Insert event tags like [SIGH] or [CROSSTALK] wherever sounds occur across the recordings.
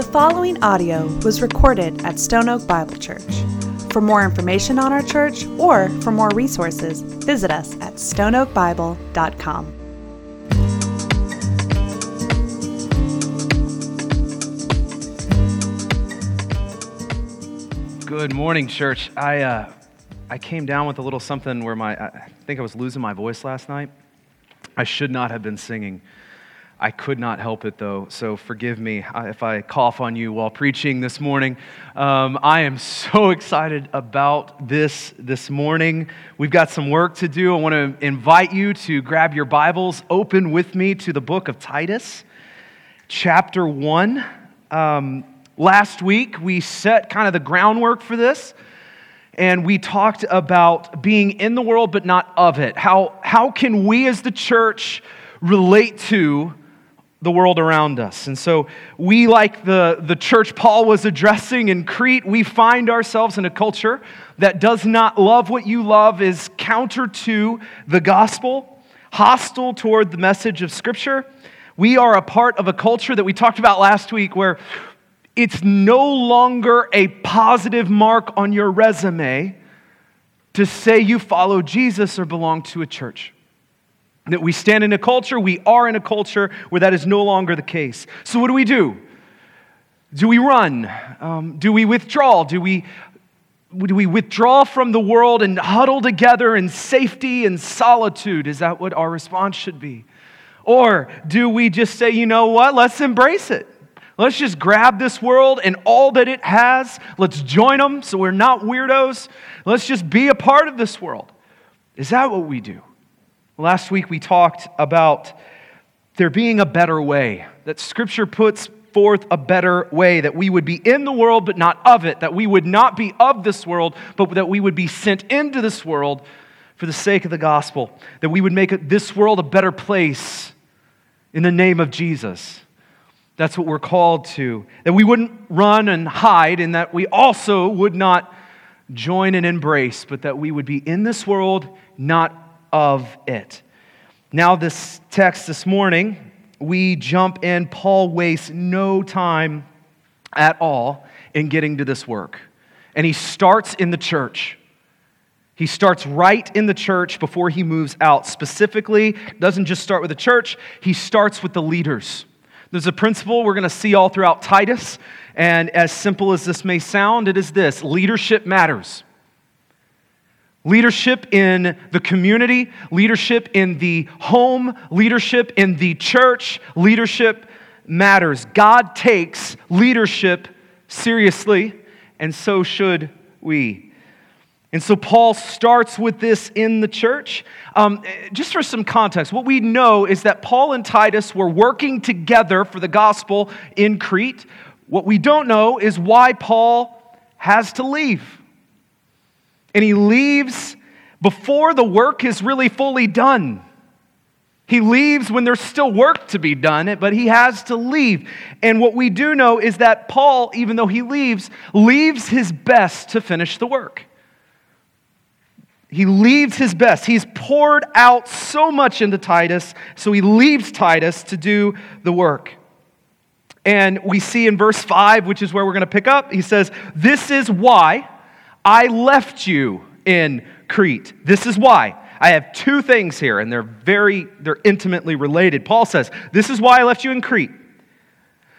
The following audio was recorded at Stone Oak Bible Church. For more information on our church or for more resources, visit us at stoneoakbible.com. Good morning, church. I, uh, I came down with a little something where my, I think I was losing my voice last night. I should not have been singing. I could not help it though, so forgive me uh, if I cough on you while preaching this morning. Um, I am so [LAUGHS] excited about this this morning. We've got some work to do. I want to invite you to grab your Bibles, open with me to the book of Titus, chapter 1. Um, last week, we set kind of the groundwork for this and we talked about being in the world but not of it. How, how can we as the church relate to the world around us. And so we, like the, the church Paul was addressing in Crete, we find ourselves in a culture that does not love what you love, is counter to the gospel, hostile toward the message of Scripture. We are a part of a culture that we talked about last week where it's no longer a positive mark on your resume to say you follow Jesus or belong to a church. That we stand in a culture, we are in a culture where that is no longer the case. So, what do we do? Do we run? Um, do we withdraw? Do we, do we withdraw from the world and huddle together in safety and solitude? Is that what our response should be? Or do we just say, you know what, let's embrace it? Let's just grab this world and all that it has. Let's join them so we're not weirdos. Let's just be a part of this world. Is that what we do? Last week we talked about there being a better way, that Scripture puts forth a better way, that we would be in the world but not of it, that we would not be of this world, but that we would be sent into this world for the sake of the gospel, that we would make this world a better place in the name of Jesus. That's what we're called to. That we wouldn't run and hide, and that we also would not join and embrace, but that we would be in this world, not of it. Now, this text this morning, we jump in. Paul wastes no time at all in getting to this work. And he starts in the church. He starts right in the church before he moves out. Specifically, doesn't just start with the church, he starts with the leaders. There's a principle we're going to see all throughout Titus, and as simple as this may sound, it is this leadership matters. Leadership in the community, leadership in the home, leadership in the church, leadership matters. God takes leadership seriously, and so should we. And so Paul starts with this in the church. Um, just for some context, what we know is that Paul and Titus were working together for the gospel in Crete. What we don't know is why Paul has to leave and he leaves before the work is really fully done. He leaves when there's still work to be done, but he has to leave. And what we do know is that Paul, even though he leaves, leaves his best to finish the work. He leaves his best. He's poured out so much into Titus, so he leaves Titus to do the work. And we see in verse 5, which is where we're going to pick up, he says, This is why I left you in Crete. This is why. I have two things here, and they're very, they're intimately related. Paul says, This is why I left you in Crete,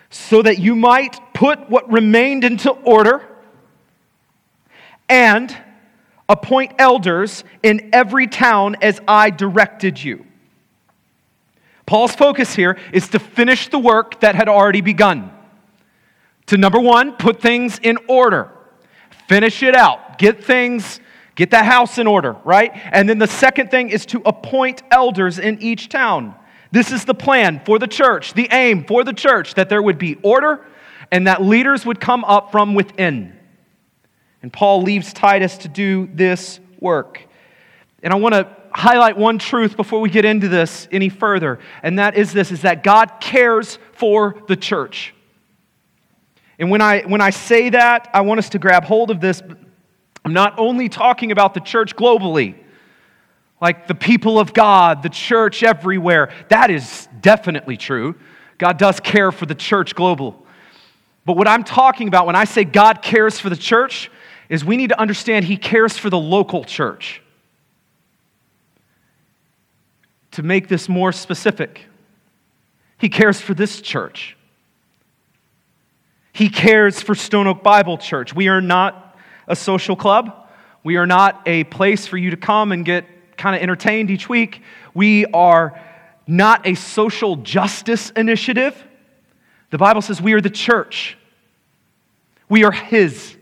so that you might put what remained into order and appoint elders in every town as I directed you. Paul's focus here is to finish the work that had already begun. To number one, put things in order. Finish it out. Get things, get that house in order, right? And then the second thing is to appoint elders in each town. This is the plan for the church, the aim for the church, that there would be order and that leaders would come up from within. And Paul leaves Titus to do this work. And I want to highlight one truth before we get into this any further, and that is this is that God cares for the church. And when I, when I say that, I want us to grab hold of this. I'm not only talking about the church globally, like the people of God, the church everywhere. That is definitely true. God does care for the church global. But what I'm talking about when I say God cares for the church is we need to understand He cares for the local church. To make this more specific, He cares for this church. He cares for Stone Oak Bible Church. We are not a social club. We are not a place for you to come and get kind of entertained each week. We are not a social justice initiative. The Bible says we are the church. We are His.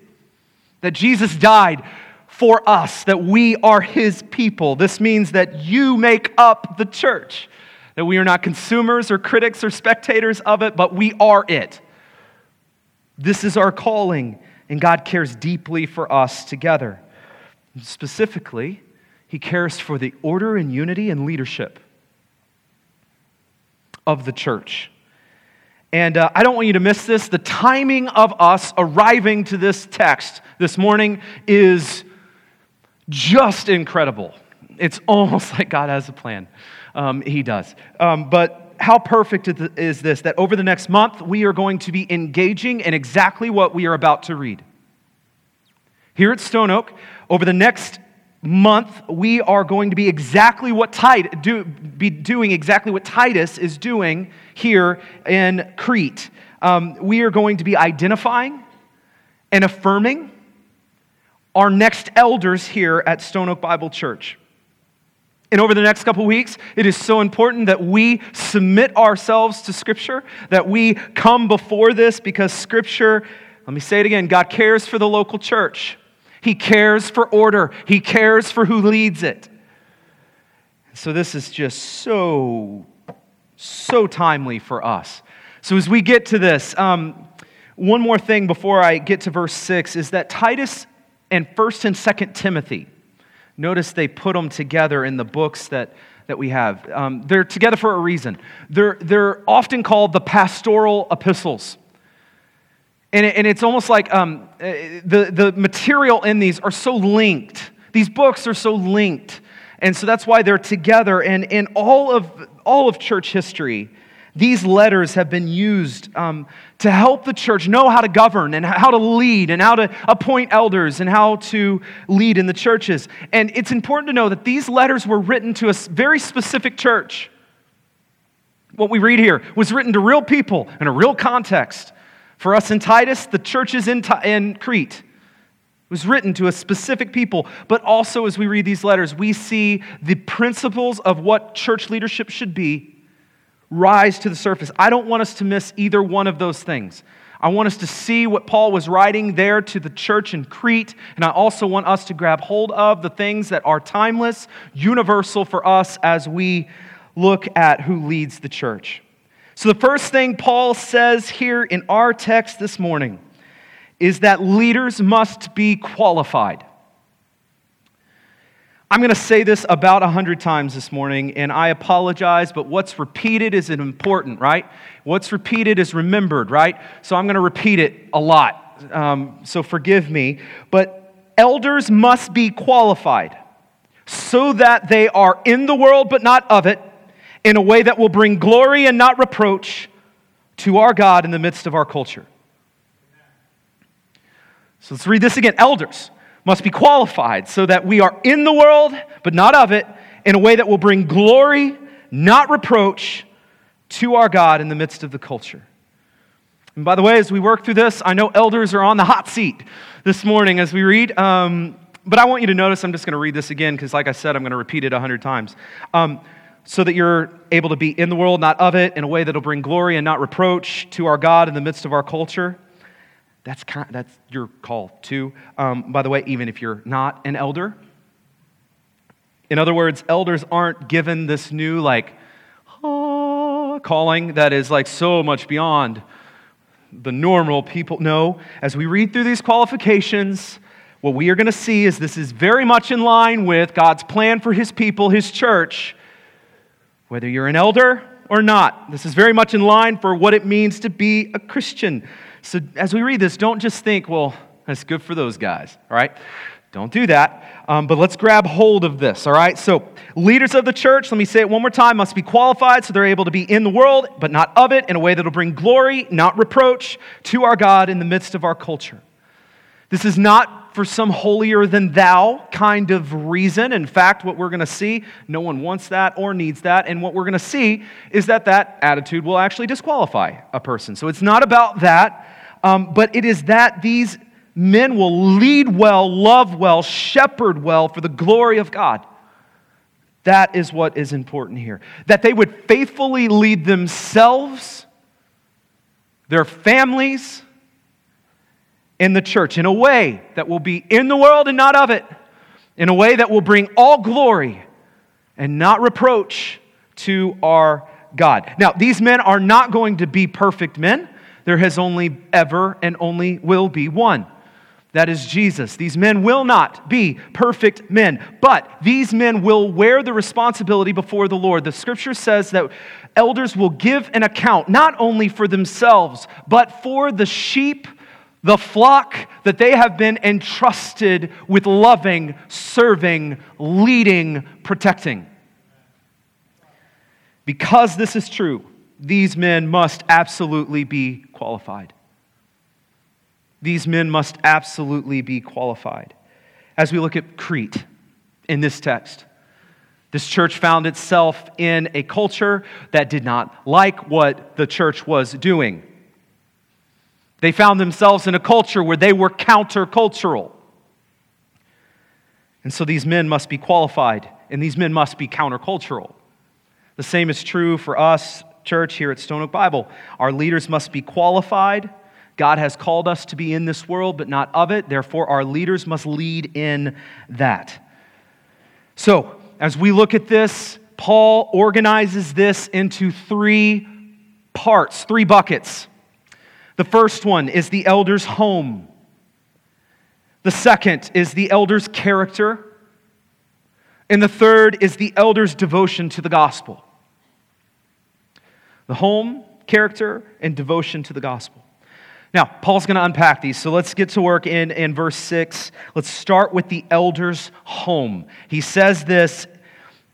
That Jesus died for us, that we are His people. This means that you make up the church, that we are not consumers or critics or spectators of it, but we are it. This is our calling, and God cares deeply for us together. Specifically, He cares for the order and unity and leadership of the church. And uh, I don't want you to miss this. The timing of us arriving to this text this morning is just incredible. It's almost [LAUGHS] like God has a plan. Um, he does. Um, but how perfect is this that over the next month we are going to be engaging in exactly what we are about to read? Here at Stone Oak, over the next month, we are going to be exactly what Titus, do, be doing exactly what Titus is doing here in Crete. Um, we are going to be identifying and affirming our next elders here at Stone Oak Bible Church. And over the next couple weeks, it is so important that we submit ourselves to Scripture, that we come before this because Scripture, let me say it again, God cares for the local church. He cares for order, He cares for who leads it. So this is just so, so timely for us. So as we get to this, um, one more thing before I get to verse 6 is that Titus and 1st and 2nd Timothy, notice they put them together in the books that, that we have. Um, they're together for a reason. They're, they're often called the pastoral epistles. And, it, and it's almost like um, uh, the, the material in these are so linked. These books are so linked. And so that's why they're together. And in all of, all of church history, these letters have been used um, to help the church know how to govern and how to lead and how to appoint elders and how to lead in the churches. And it's important to know that these letters were written to a very specific church. What we read here was written to real people in a real context. For us in Titus, the churches in, in Crete, was written to a specific people, but also as we read these letters, we see the principles of what church leadership should be rise to the surface. I don't want us to miss either one of those things. I want us to see what Paul was writing there to the church in Crete, and I also want us to grab hold of the things that are timeless, universal for us as we look at who leads the church. So, the first thing Paul says here in our text this morning is that leaders must be qualified. I'm going to say this about a hundred times this morning, and I apologize, but what's repeated is important, right? What's repeated is remembered, right? So I'm going to repeat it a lot. Um, so forgive me. But elders must be qualified so that they are in the world but not of it in a way that will bring glory and not reproach to our God in the midst of our culture. So let's read this again. Elders must be qualified so that we are in the world, but not of it, in a way that will bring glory, not reproach, to our God in the midst of the culture. And by the way, as we work through this, I know elders are on the hot seat this morning as we read. Um, but I want you to notice, I'm just going to read this again because, like I said, I'm going to repeat it a hundred times. Um, so that you're able to be in the world, not of it, in a way that'll bring glory and not reproach to our God in the midst of our culture. That's, kind, that's your call, too. Um, by the way, even if you're not an elder. In other words, elders aren't given this new, like, ah, calling that is like so much beyond the normal people. No, as we read through these qualifications, what we are going to see is this is very much in line with God's plan for his people, his church whether you're an elder or not. This is very much in line for what it means to be a Christian. So as we read this, don't just think, well, that's good for those guys, all right? Don't do that. Um, but let's grab hold of this, all right? So, leaders of the church, let me say it one more time, must be qualified so they're able to be in the world, but not of it, in a way that'll bring glory, not reproach, to our God in the midst of our culture. This is not for some holier than thou kind of reason. In fact, what we're going to see, no one wants that or needs that. And what we're going to see is that that attitude will actually disqualify a person. So it's not about that, um, but it is that these men will lead well, love well, shepherd well for the glory of God. That is what is important here. That they would faithfully lead themselves, their families, in the church in a way that will be in the world and not of it, in a way that will bring all glory and not reproach to our God. Now, these men are not going to be perfect men. There has only ever and only will be one. That is Jesus. These men will not be perfect men, but these men will wear the responsibility before the Lord. The scripture says that elders will give an account not only for themselves, but for the sheep, the flock that they have been entrusted with loving, serving, leading, protecting. Because this is true, these men must absolutely be qualified. These men must absolutely be qualified. As we look at Crete in this text, this church found itself in a culture that did not like what the church was doing. They found themselves in a culture where they were countercultural. And so these men must be qualified, and these men must be countercultural. The same is true for us, church, here at Stone Oak Bible. Our leaders must be qualified God has called us to be in this world, but not of it. Therefore, our leaders must lead in that. So, as we look at this, Paul organizes this into three parts, three buckets. The first one is the elder's home. The second is the elder's character. And the third is the elder's devotion to the gospel. The home, character, and devotion to the gospel. Now, Paul's going to unpack these, so let's get to work in, in verse 6. Let's start with the elder's home. He says this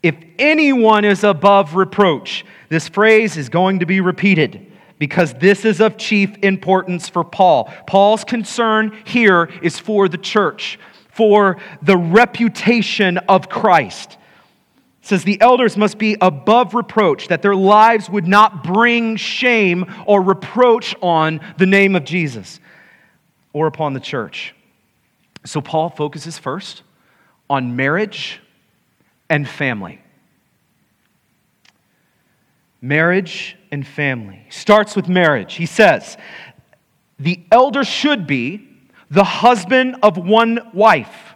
if anyone is above reproach, this phrase is going to be repeated because this is of chief importance for Paul. Paul's concern here is for the church, for the reputation of Christ says the elders must be above reproach, that their lives would not bring shame or reproach on the name of Jesus or upon the church. So Paul focuses first on marriage and family. Marriage and family. Starts with marriage. He says, the elder should be the husband of one wife.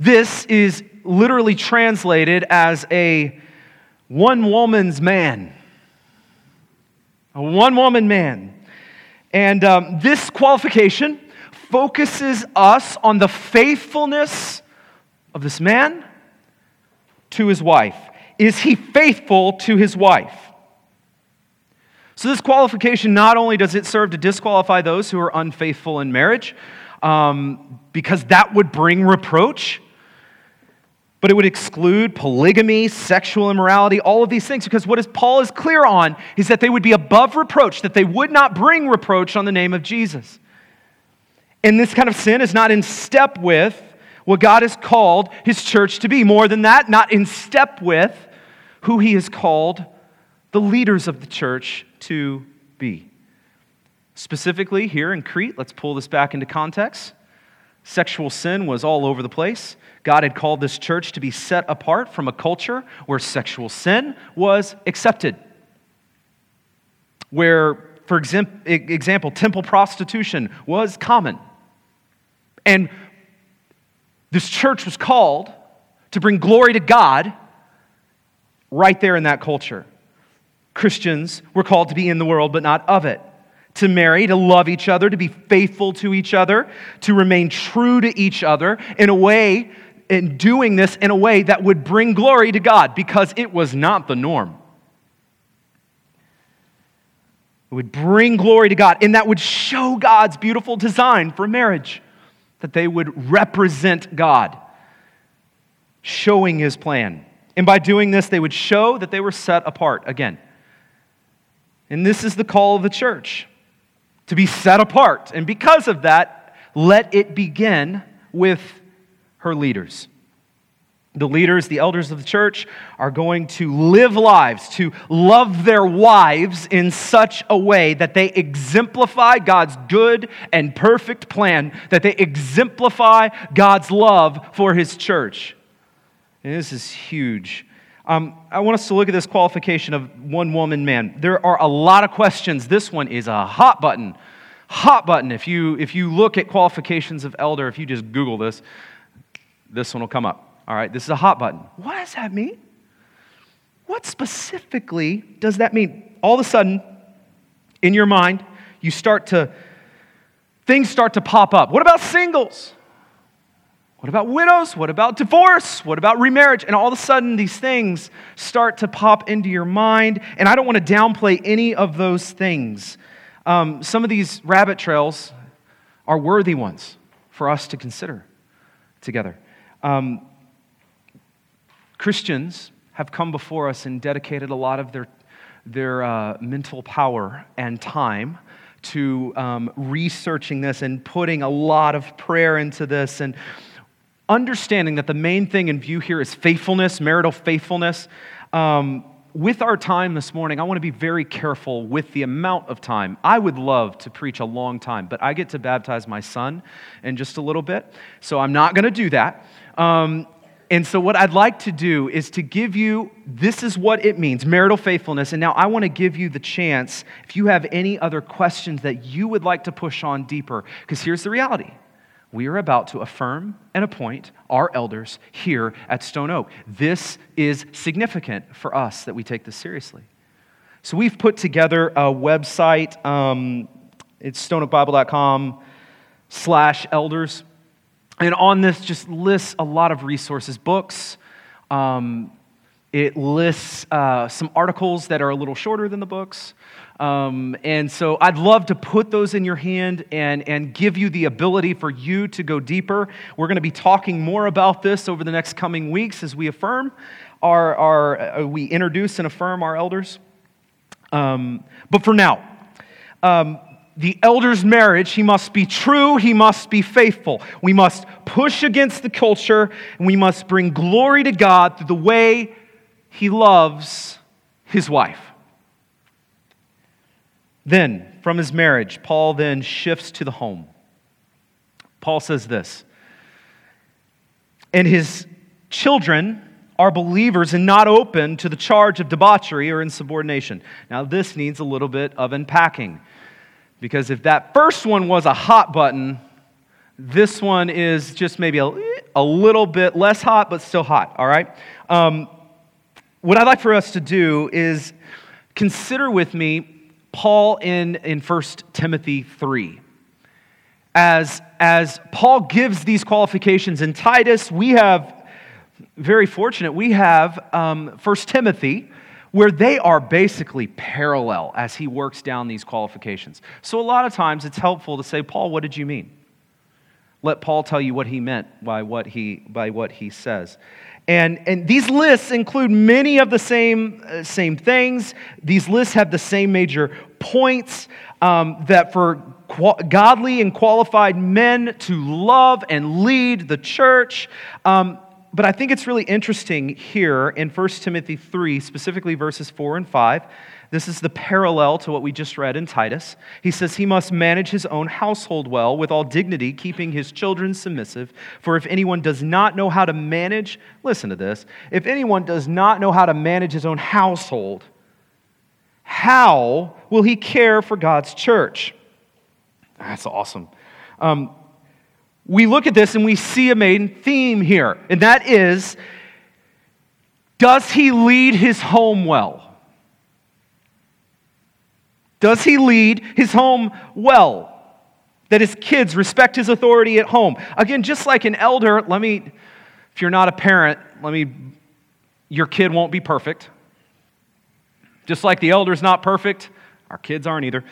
This is literally translated as a one woman's man. A one woman man. And um, this qualification focuses us on the faithfulness of this man to his wife. Is he faithful to his wife? So, this qualification not only does it serve to disqualify those who are unfaithful in marriage, um, because that would bring reproach but it would exclude polygamy, sexual immorality, all of these things, because what is Paul is clear on is that they would be above reproach, that they would not bring reproach on the name of Jesus. And this kind of sin is not in step with what God has called his church to be. More than that, not in step with who he has called the leaders of the church to be. Specifically, here in Crete, let's pull this back into context. Sexual sin was all over the place. God had called this church to be set apart from a culture where sexual sin was accepted. Where, for example, temple prostitution was common. And this church was called to bring glory to God right there in that culture. Christians were called to be in the world, but not of it to marry, to love each other, to be faithful to each other, to remain true to each other in a way, in doing this in a way that would bring glory to God because it was not the norm. It would bring glory to God and that would show God's beautiful design for marriage. that they would represent God, showing his plan. And by doing this, they would show that they were set apart again. And this is the call of the church to be set apart. And because of that, let it begin with her leaders. The leaders, the elders of the church, are going to live lives, to love their wives in such a way that they exemplify God's good and perfect plan, that they exemplify God's love for His church. And this is huge. Um, I want us to look at this qualification of one woman man. There are a lot of questions. This one is a hot button. Hot button. If you, if you look at qualifications of elder, if you just Google this, this one will come up. All right, this is a hot button. What does that mean? What specifically does that mean? All of a sudden, in your mind, you start to, things start to pop up. What about singles? What about widows? What about divorce? What about remarriage? And all of a sudden, these things start to pop into your mind. And I don't want to downplay any of those things. Um, some of these rabbit trails are worthy ones for us to consider together. Um, Christians have come before us and dedicated a lot of their, their uh, mental power and time to um, researching this and putting a lot of prayer into this and understanding that the main thing in view here is faithfulness, marital faithfulness. Um, with our time this morning, I want to be very careful with the amount of time. I would love to preach a long time, but I get to baptize my son in just a little bit, so I'm not going to do that. Um, and so, what I'd like to do is to give you this is what it means marital faithfulness. And now I want to give you the chance, if you have any other questions that you would like to push on deeper, because here's the reality we are about to affirm and appoint our elders here at Stone Oak. This is significant for us that we take this seriously. So we've put together a website. Um, it's stoneoakbible.com slash elders. And on this just lists a lot of resources, books. Um, it lists uh, some articles that are a little shorter than the books. Um, and so I'd love to put those in your hand and, and give you the ability for you to go deeper. We're going to be talking more about this over the next coming weeks as we affirm our, our uh, we introduce and affirm our elders. Um, but for now, um, the elder's marriage, he must be true, he must be faithful. We must push against the culture, and we must bring glory to God through the way he loves his wife. Then, from his marriage, Paul then shifts to the home. Paul says this And his children are believers and not open to the charge of debauchery or insubordination. Now, this needs a little bit of unpacking because if that first one was a hot button, this one is just maybe a, a little bit less hot, but still hot, all right? Um, what I'd like for us to do is consider with me Paul in, in 1 Timothy 3. As, as Paul gives these qualifications in Titus, we have, very fortunate, we have um, 1 Timothy, where they are basically parallel as he works down these qualifications. So a lot of times it's helpful to say, Paul, what did you mean? Let Paul tell you what he meant by what he, by what he says. And, and these lists include many of the same, uh, same things. These lists have the same major points um, that for godly and qualified men to love and lead the church. Um, but I think it's really interesting here in 1 Timothy 3, specifically verses 4 and 5. This is the parallel to what we just read in Titus. He says he must manage his own household well with all dignity, keeping his children submissive. For if anyone does not know how to manage, listen to this, if anyone does not know how to manage his own household, how will he care for God's church? That's awesome. Um, we look at this and we see a main theme here, and that is does he lead his home well? Does he lead his home well? That his kids respect his authority at home. Again, just like an elder, let me, if you're not a parent, let me, your kid won't be perfect. Just like the elder's not perfect, our kids aren't either.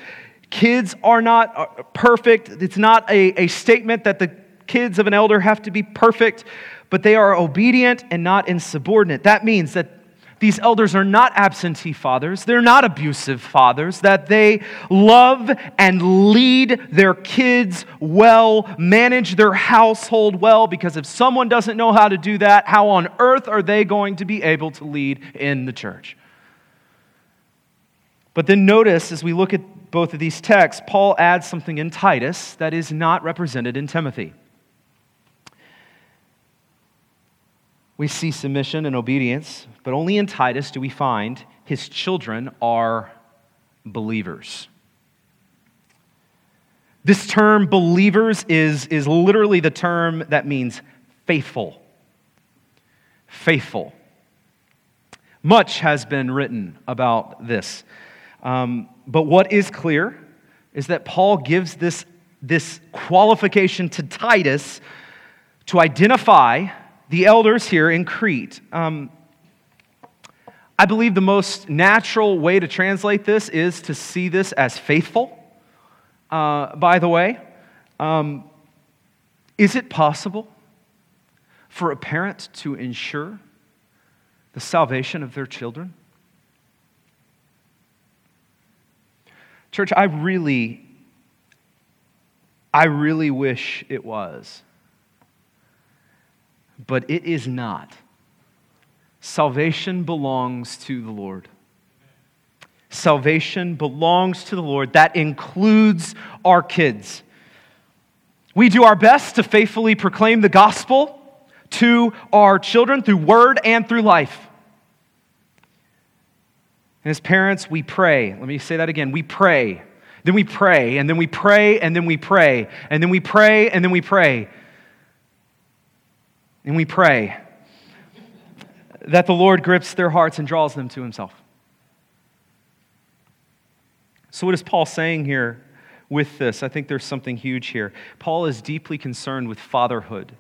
Kids are not uh, perfect. It's not a, a statement that the kids of an elder have to be perfect, but they are obedient and not insubordinate. That means that these elders are not absentee fathers, they're not abusive fathers, that they love and lead their kids well, manage their household well, because if someone doesn't know how to do that, how on earth are they going to be able to lead in the church? But then notice as we look at both of these texts, Paul adds something in Titus that is not represented in Timothy. We see submission and obedience, but only in Titus do we find his children are believers. This term, believers, is, is literally the term that means faithful. Faithful. Much has been written about this. Um, but what is clear is that Paul gives this, this qualification to Titus to identify the elders here in Crete. Um, I believe the most natural way to translate this is to see this as faithful. Uh, by the way, um, is it possible for a parent to ensure the salvation of their children? Church, I really, I really wish it was but it is not. Salvation belongs to the Lord. Salvation belongs to the Lord. That includes our kids. We do our best to faithfully proclaim the gospel to our children through word and through life. And as parents, we pray. Let me say that again. We pray. Then we pray, and then we pray, and then we pray, and then we pray, and then we pray. And we pray that the Lord grips their hearts and draws them to himself. So, what is Paul saying here with this? I think there's something huge here. Paul is deeply concerned with fatherhood.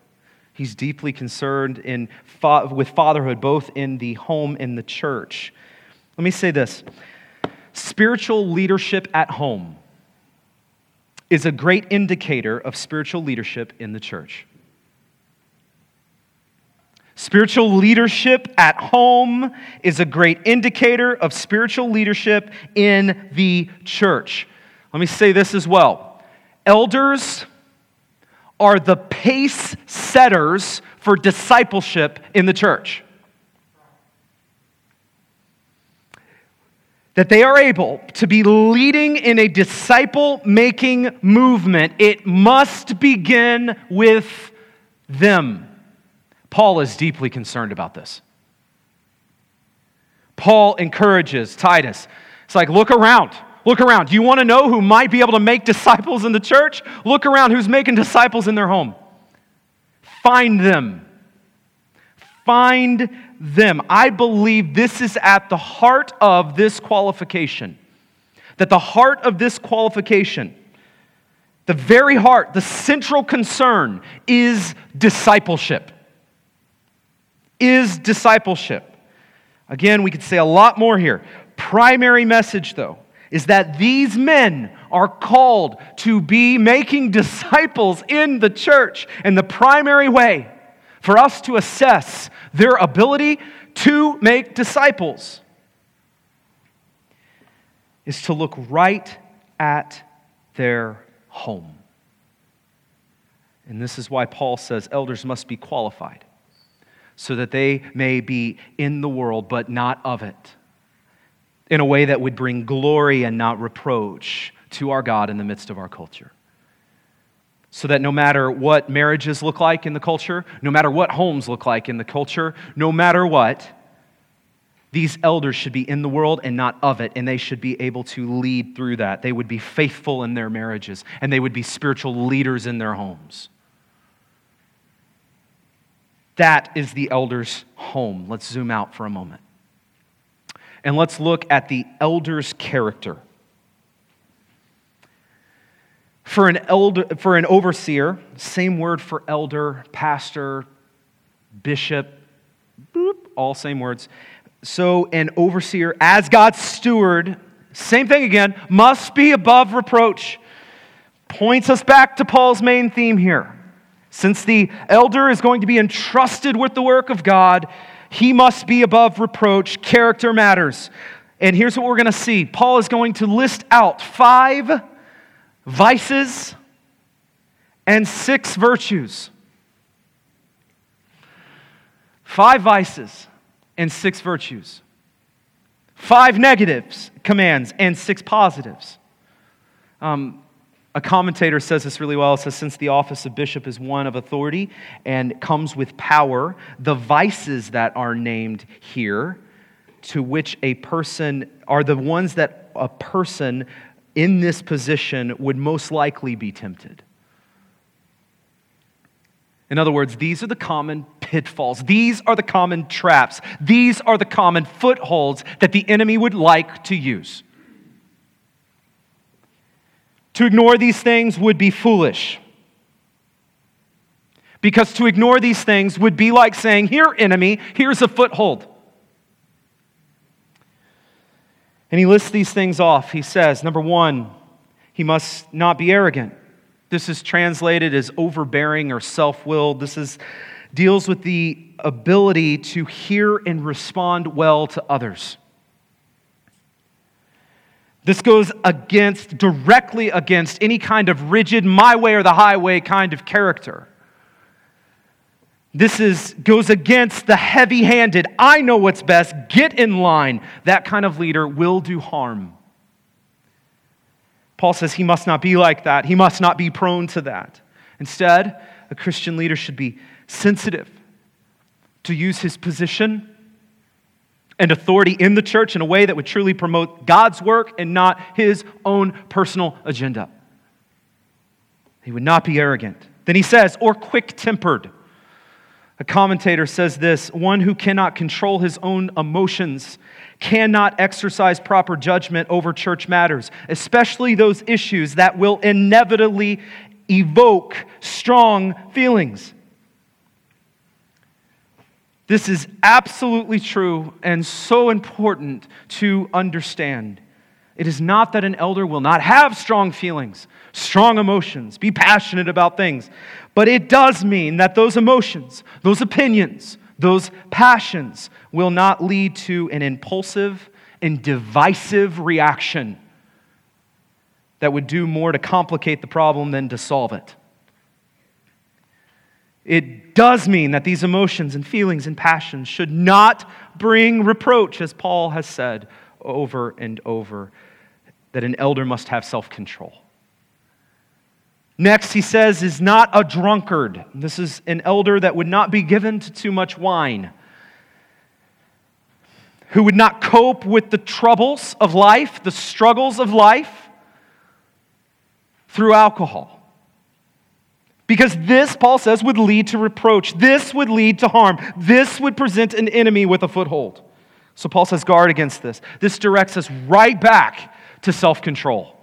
He's deeply concerned in fa- with fatherhood, both in the home and the church. Let me say this spiritual leadership at home is a great indicator of spiritual leadership in the church. Spiritual leadership at home is a great indicator of spiritual leadership in the church. Let me say this as well. Elders are the pace setters for discipleship in the church. That they are able to be leading in a disciple making movement, it must begin with them. Paul is deeply concerned about this. Paul encourages Titus. It's like, look around. Look around. Do you want to know who might be able to make [LAUGHS] disciples in the church? Look around who's making disciples in their home. Find them. Find them. I believe this is at the heart of this qualification. That the heart of this qualification, the very heart, the central concern is discipleship is discipleship. Again, we could say a lot more here. Primary message, though, is that these men are called to be making [LAUGHS] disciples in the church. And the primary way for us to assess their ability to make disciples is to look right at their home. And this is why Paul says elders must be qualified so that they may be in the world, but not of it, in a way that would bring glory and not reproach to our God in the midst of our culture. So that no matter what marriages look like in the culture, no matter what homes look like in the culture, no matter what, these elders should be in the world and not of it, and they should be able to lead through that. They would be faithful in their marriages, and they would be spiritual leaders in their homes. That is the elder's home. Let's zoom out for a moment. And let's look at the elder's character. For an, elder, for an overseer, same word for elder, pastor, bishop, boop, all same words. So, an overseer, as God's steward, same thing again, must be above reproach. Points us back to Paul's main theme here Since the elder is going to be entrusted with the work of God, he must be above reproach. Character matters. And here's what we're going to see Paul is going to list out five vices and six virtues. Five vices and six virtues. Five negatives, commands, and six positives. Um, a commentator says this really well. It says, Since the office of bishop is one of authority and comes with power, the vices that are named here, to which a person are the ones that a person in this position would most likely be tempted. In other words, these are the common pitfalls. These are the common traps. These are the common footholds that the enemy would like to use. To ignore these things would be foolish. Because to ignore these things would be like saying, Here, enemy, here's a foothold. And he lists these things off. He says, Number one, he must not be arrogant. This is translated as overbearing or self willed. This is, deals with the ability to hear and respond well to others. This goes against, directly against any kind of rigid, my way or the highway kind of character. This is, goes against the heavy handed, I know what's best, get in line. That kind of leader will do harm. Paul says he must not be like that. He must not be prone to that. Instead, a Christian leader should be sensitive to use his position and authority in the church in a way that would truly promote God's work and not his own personal agenda. He would not be arrogant. Then he says, or quick tempered. A commentator says this one who cannot control his own emotions cannot exercise proper judgment over church matters, especially those issues that will inevitably evoke strong feelings. This is absolutely true and so important to understand. It is not that an elder will not have strong feelings, strong emotions, be passionate about things, but it does mean that those emotions, those opinions, those passions will not lead to an impulsive and divisive reaction that would do more to complicate the problem than to solve it. It does mean that these emotions and feelings and passions should not bring reproach, as Paul has said over and over, that an elder must have self control. Next, he says, is not a drunkard. This is an elder that would not be given to too much wine, who would not cope with the troubles of life, the struggles of life, through alcohol. Because this, Paul says, would lead to reproach. This would lead to harm. This would present an enemy with a foothold. So Paul says, guard against this. This directs us right back to self control,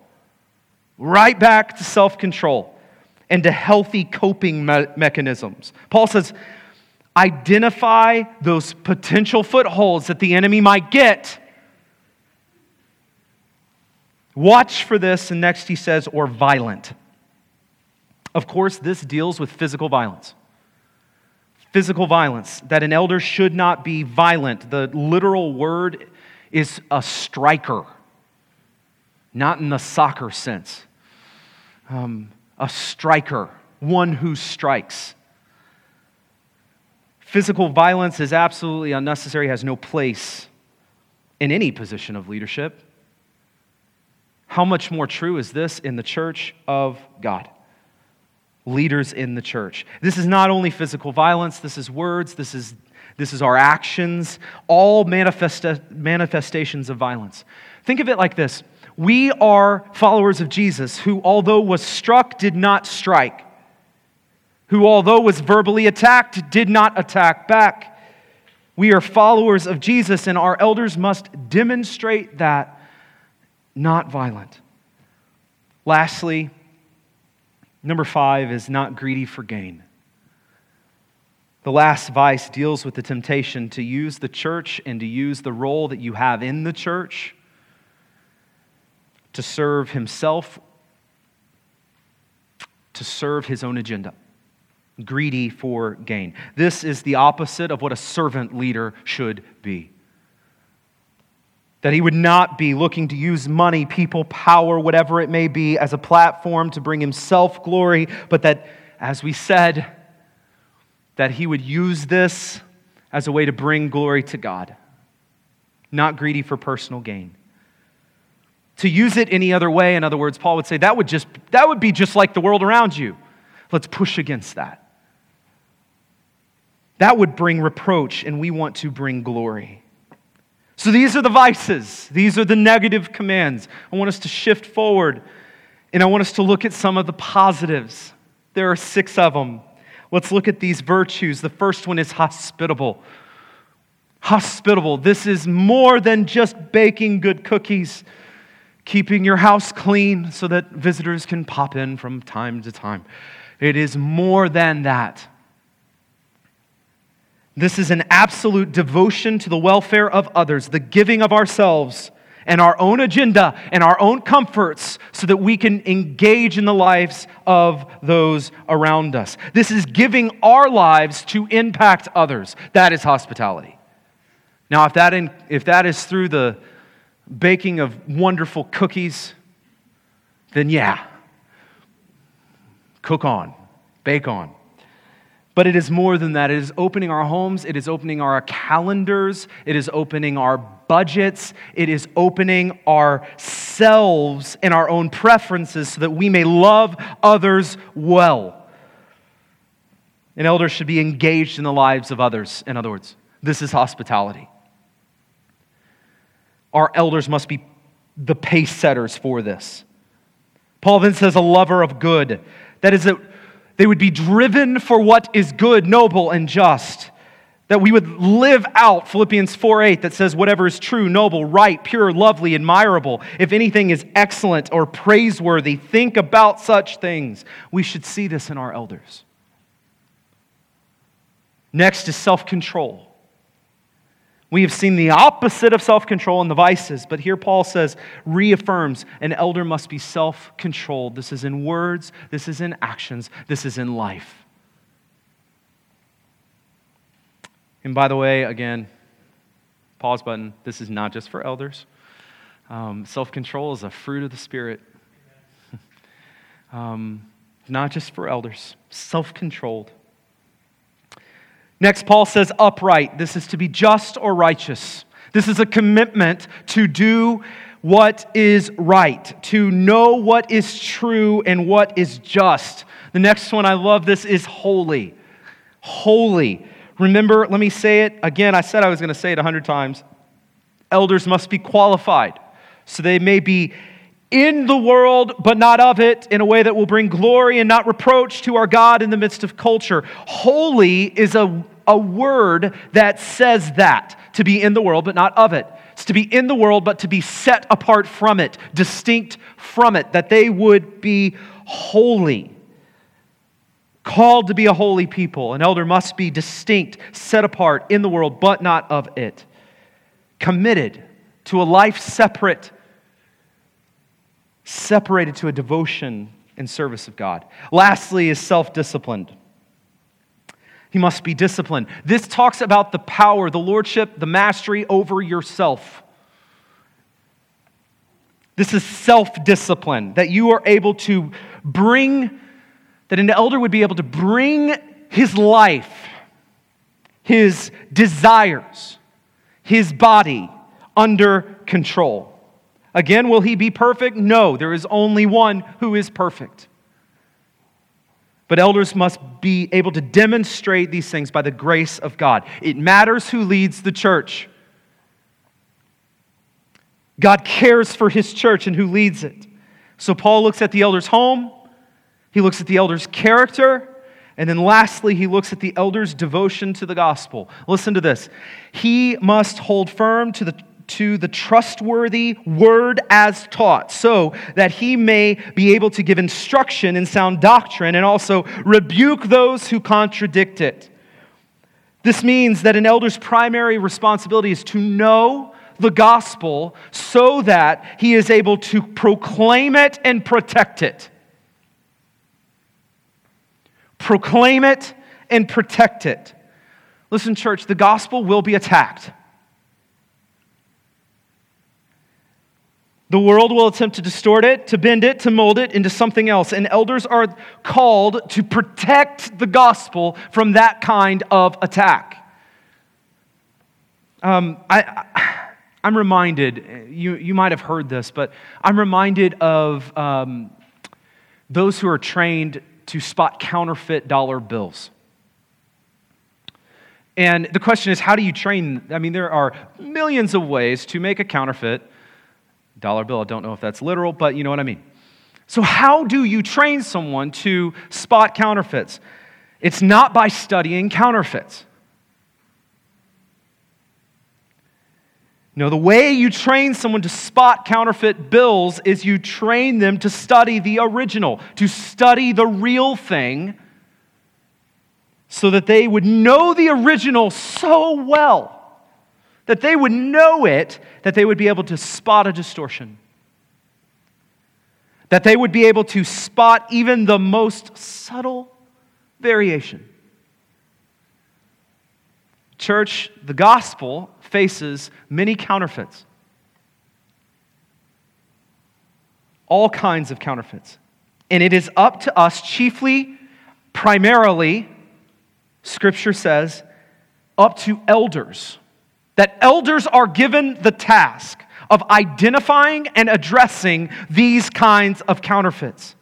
right back to self control and to healthy coping me- mechanisms. Paul says, identify those potential footholds that the enemy might get. Watch for this, and next he says, or violent. Of course, this deals with physical violence. Physical violence, that an elder should not be violent. The literal word is a striker, not in the soccer sense. Um, a striker, one who strikes. Physical violence is absolutely unnecessary, has no place in any position of leadership. How much more true is this in the church of God? Leaders in the church. This is not only physical violence, this is words, this is, this is our actions, all manifesta- manifestations of violence. Think of it like this We are followers of Jesus who, although was struck, did not strike, who, although was verbally attacked, did not attack back. We are followers of Jesus, and our elders must demonstrate that not violent. Lastly, Number five is not greedy for gain. The last vice deals with the temptation to use the church and to use the role that you have in the church to serve himself, to serve his own agenda. greedy for gain. This is the opposite of what a servant leader should be. That he would not be looking to use money, people, power, whatever it may be, as a platform to bring himself glory, but that, as we said, that he would use this as a way to bring glory to God, not greedy for personal gain. To use it any other way, in other words, Paul would say that would just that would be just like the world around you. Let's push against that. That would bring reproach, and we want to bring glory. So these are the vices, these are the negative commands. I want us to shift forward, and I want us to look at some of the positives. There are six of them. Let's look at these virtues. The first one is hospitable. Hospitable. This is more than just baking good cookies, keeping your house clean so that visitors can pop in from time to time. It is more than that. This is an absolute devotion to the welfare of others, the giving of ourselves and our own agenda and our own comforts so that we can engage in the lives of those around us. This is giving our lives to impact others. That is hospitality. Now, if that, in, if that is through the baking of wonderful cookies, then yeah, cook on, bake on. But it is more than that. It is opening our homes, it is opening our calendars, it is opening our budgets, it is opening ourselves and our own preferences so that we may love others well. An elder should be engaged in the lives of others, in other words. This is hospitality. Our elders must be the pace setters for this. Paul then says, a lover of good. That is, a they would be driven for what is good, noble, and just. That we would live out Philippians 4 8 that says, whatever is true, noble, right, pure, lovely, admirable, if anything is excellent or praiseworthy, think about such things. We should see this in our elders. Next is self control. We have seen the opposite of self control in the vices, but here Paul says, reaffirms an elder must be self controlled. This is in words, this is in actions, this is in life. And by the way, again, pause button, this is not just for elders. Um, self control is a fruit of the Spirit. [LAUGHS] um, not just for elders, self controlled. Next, Paul says upright. This is to be just or righteous. This is a commitment to do what is right, to know what is true and what is just. The next one, I love this, is holy. Holy. Remember, let me say it again. I said I was going to say it a hundred times. Elders must be qualified, so they may be in the world, but not of it, in a way that will bring glory and not reproach to our God in the midst of culture. Holy is a, a word that says that to be in the world, but not of it. It's to be in the world, but to be set apart from it, distinct from it, that they would be holy. Called to be a holy people. An elder must be distinct, set apart in the world, but not of it. Committed to a life separate separated to a devotion and service of God. Lastly, is self disciplined. He must be disciplined. This talks about the power, the lordship, the mastery over yourself. This is self discipline, that you are able to bring, that an elder would be able to bring his life, his desires, his body under control. Again, will he be perfect? No, there is only one who is perfect. But elders must be able to demonstrate these things by the grace of God. It matters who leads the church. God cares for his church and who leads it. So Paul looks at the elder's home, he looks at the elder's character, and then lastly, he looks at the elder's devotion to the gospel. Listen to this. He must hold firm to the to the trustworthy word as taught, so that he may be able to give instruction in sound doctrine and also rebuke those who contradict it. This means that an elder's primary responsibility is to know the gospel so that he is able to proclaim it and protect it. proclaim it, and protect it. Listen, church, the gospel will be attacked. The world will attempt to distort it, to bend it, to mold it into something else. And elders are called to protect the gospel from that kind of attack. Um, I, am reminded, you, you might have heard this, but I'm reminded of um, those who are trained to spot counterfeit dollar bills. And the question is, how do you train? I mean, there are millions of ways to make a counterfeit dollar bill. I don't know if that's literal, but you know what I mean. So, how do you train someone to spot counterfeits? It's not by studying counterfeits. No, the way you train someone to spot counterfeit bills is you train them to study the original, to study the real thing, so that they would know the original so well that they would know it, that they would be able to spot a distortion. That they would be able to spot even the most subtle variation. Church, the gospel faces many counterfeits. All kinds of counterfeits. And it is up to us, chiefly, primarily, Scripture says, up to elders that elders are given the task of identifying and addressing these kinds of counterfeits.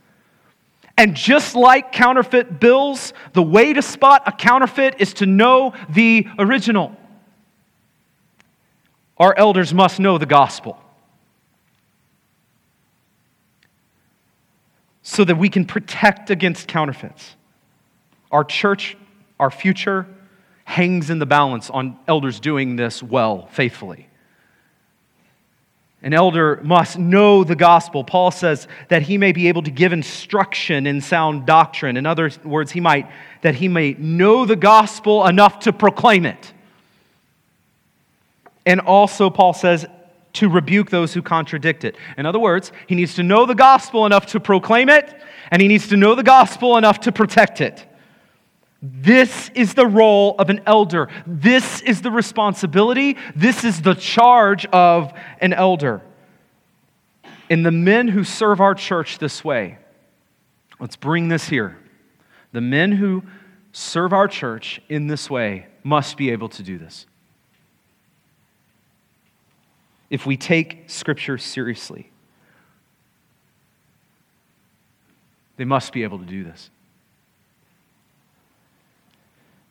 And just like counterfeit bills, the way to spot a counterfeit is to know the original. Our elders must know the gospel so that we can protect against counterfeits. Our church, our future, hangs in the balance on elders doing this well, faithfully. An elder must know the gospel. Paul says that he may be able to give instruction in sound doctrine. In other words, he might that he may know the gospel enough to proclaim it. And also Paul says to rebuke those who contradict it. In other words, he needs to know the gospel enough to proclaim it, and he needs to know the gospel enough to protect it. This is the role of an elder. This is the responsibility. This is the charge of an elder. And the men who serve our church this way, let's bring this here. The men who serve our church in this way must be able to do this. If we take Scripture seriously, they must be able to do this.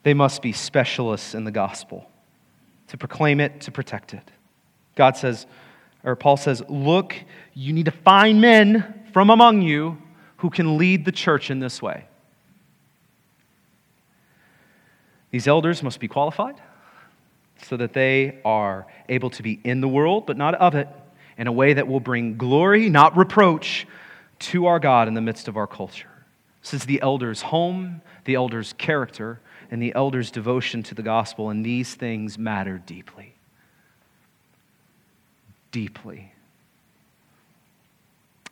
They must be specialists in the gospel to proclaim it, to protect it. God says, or Paul says, Look, you need to find men from among you who can lead the church in this way. These elders must be qualified so that they are able to be in the world, but not of it, in a way that will bring glory, not reproach, to our God in the midst of our culture. This is the elders' home, the elders' character, and the elders' devotion to the gospel, and these things matter deeply. Deeply.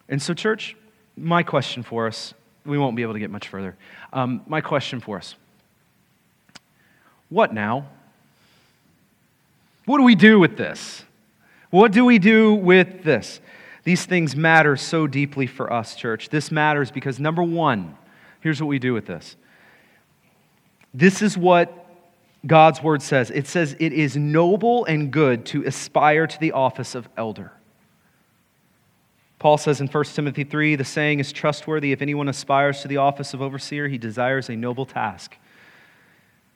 And so, church, my question for us, we won't be able to get much further. Um, my question for us what now? What do we do with this? What do we do with this? These things matter so deeply for us, church. This matters because, number one, here's what we do with this this is what God's word says it says, It is noble and good to aspire to the office of elder. Paul says in 1 Timothy 3 the saying is trustworthy. If anyone aspires to the office of overseer, he desires a noble task.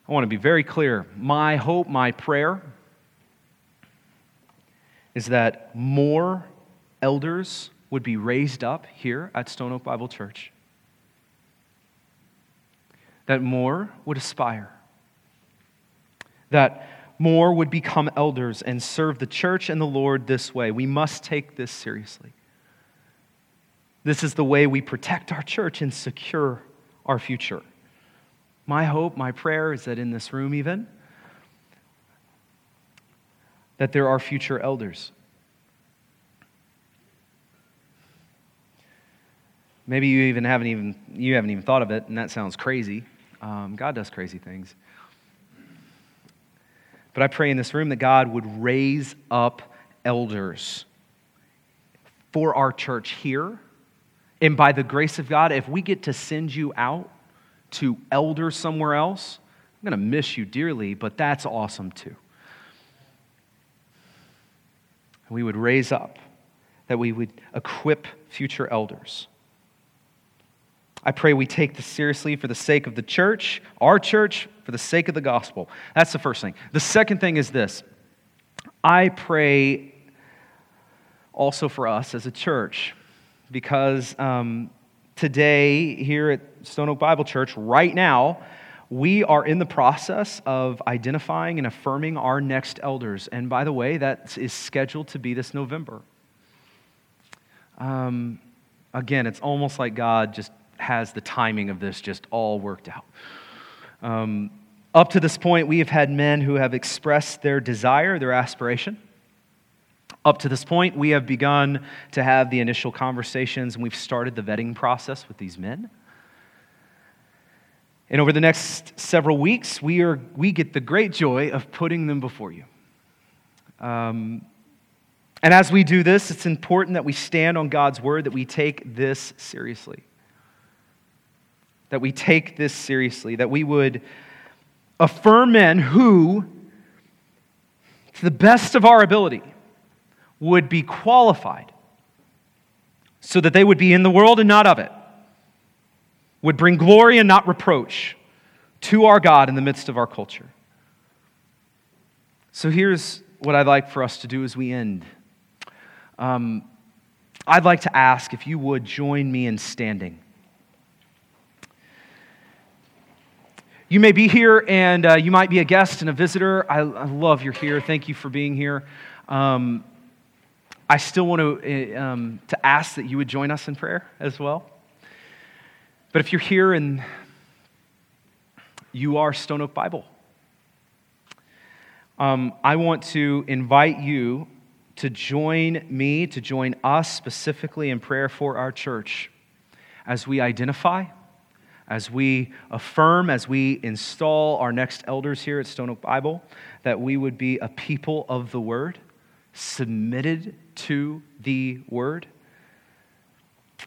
I want to be very clear. My hope, my prayer is that more elders would be raised up here at Stone Oak Bible Church that more would aspire, that more would become elders and serve the church and the Lord this way. We must take this seriously. This is the way we protect our church and secure our future. My hope, my prayer is that in this room, even, that there are future elders. Maybe you even haven't even you haven't even thought of it, and that sounds crazy Um, God does crazy things. But I pray in this room that God would raise up elders for our church here. And by the grace of God, if we get to send you out to elders somewhere else, I'm going to miss you dearly, but that's awesome too. We would raise up, that we would equip future elders. I pray we take this seriously for the sake of the church, our church, for the sake of the gospel. That's the first thing. The second thing is this I pray also for us as a church, because um, today, here at Stone Oak Bible Church, right now, we are in the process of identifying and affirming our next elders. And by the way, that is scheduled to be this November. Um, again, it's almost like God just has the timing of this just all worked out. Um, up to this point, we have had men who have expressed their desire, their aspiration. Up to this point, we have begun to have the initial conversations and we've started the vetting process with these men. And over the next several weeks, we, are, we get the great joy of putting them before you. Um, and as we do this, it's important that we stand on God's word, that we take this seriously. That we take this seriously, that we would affirm men who, to the best of our ability, would be qualified so that they would be in the world and not of it would bring glory and not reproach to our God in the midst of our culture. So here's what I'd like for us to do as we end. Um, I'd like to ask if you would join me in standing. You may be here and uh, you might be a guest and a visitor. I, I, love you're here. Thank you for being here. Um, I still want to, uh, um, to ask that you would join us in prayer as well. But if you're here and you are Stone Oak Bible, um, I want to invite you to join me, to join us specifically in prayer for our church as we identify, as we affirm, as we install our next elders here at Stone Oak Bible, that we would be a people of the Word, submitted to the Word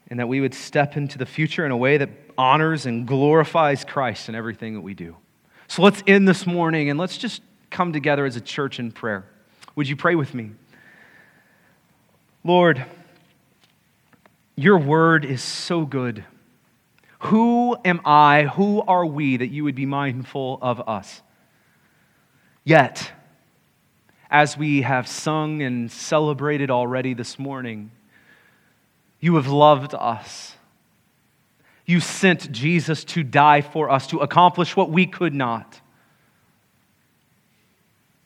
and that we would step into the future in a way that honors and glorifies Christ in everything that we do. So let's end this morning and let's just come together as a church in prayer. Would you pray with me? Lord, your word is so good. Who am I, who are we that you would be mindful of us? Yet, as we have sung and celebrated already this morning, you have loved us. You sent Jesus to die for us, to accomplish what we could not,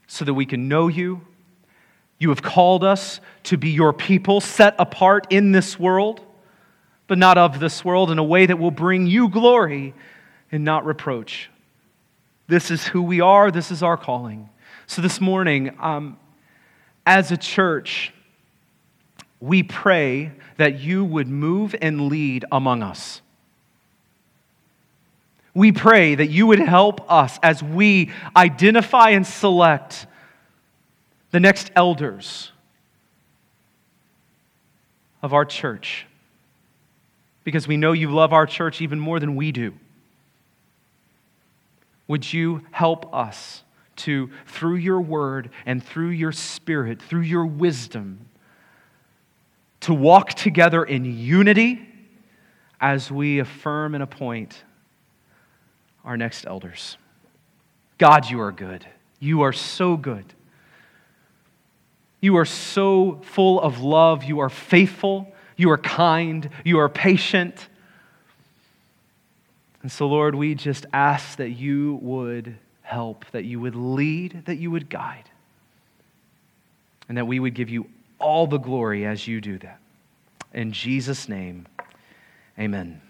so that we can know you. You have called us to be your people, set apart in this world, but not of this world, in a way that will bring you glory and not reproach. This is who we are, this is our calling. So this morning, um, as a church, we pray that you would move and lead among us. We pray that you would help us as we identify and select the next elders of our church because we know you love our church even more than we do. Would you help us to, through your word and through your spirit, through your wisdom, to walk together in unity as we affirm and appoint our next elders. God, you are good. You are so good. You are so full of love. You are faithful. You are kind. You are patient. And so, Lord, we just ask that you would help, that you would lead, that you would guide, and that we would give you all the glory as you do that. In Jesus' name, amen.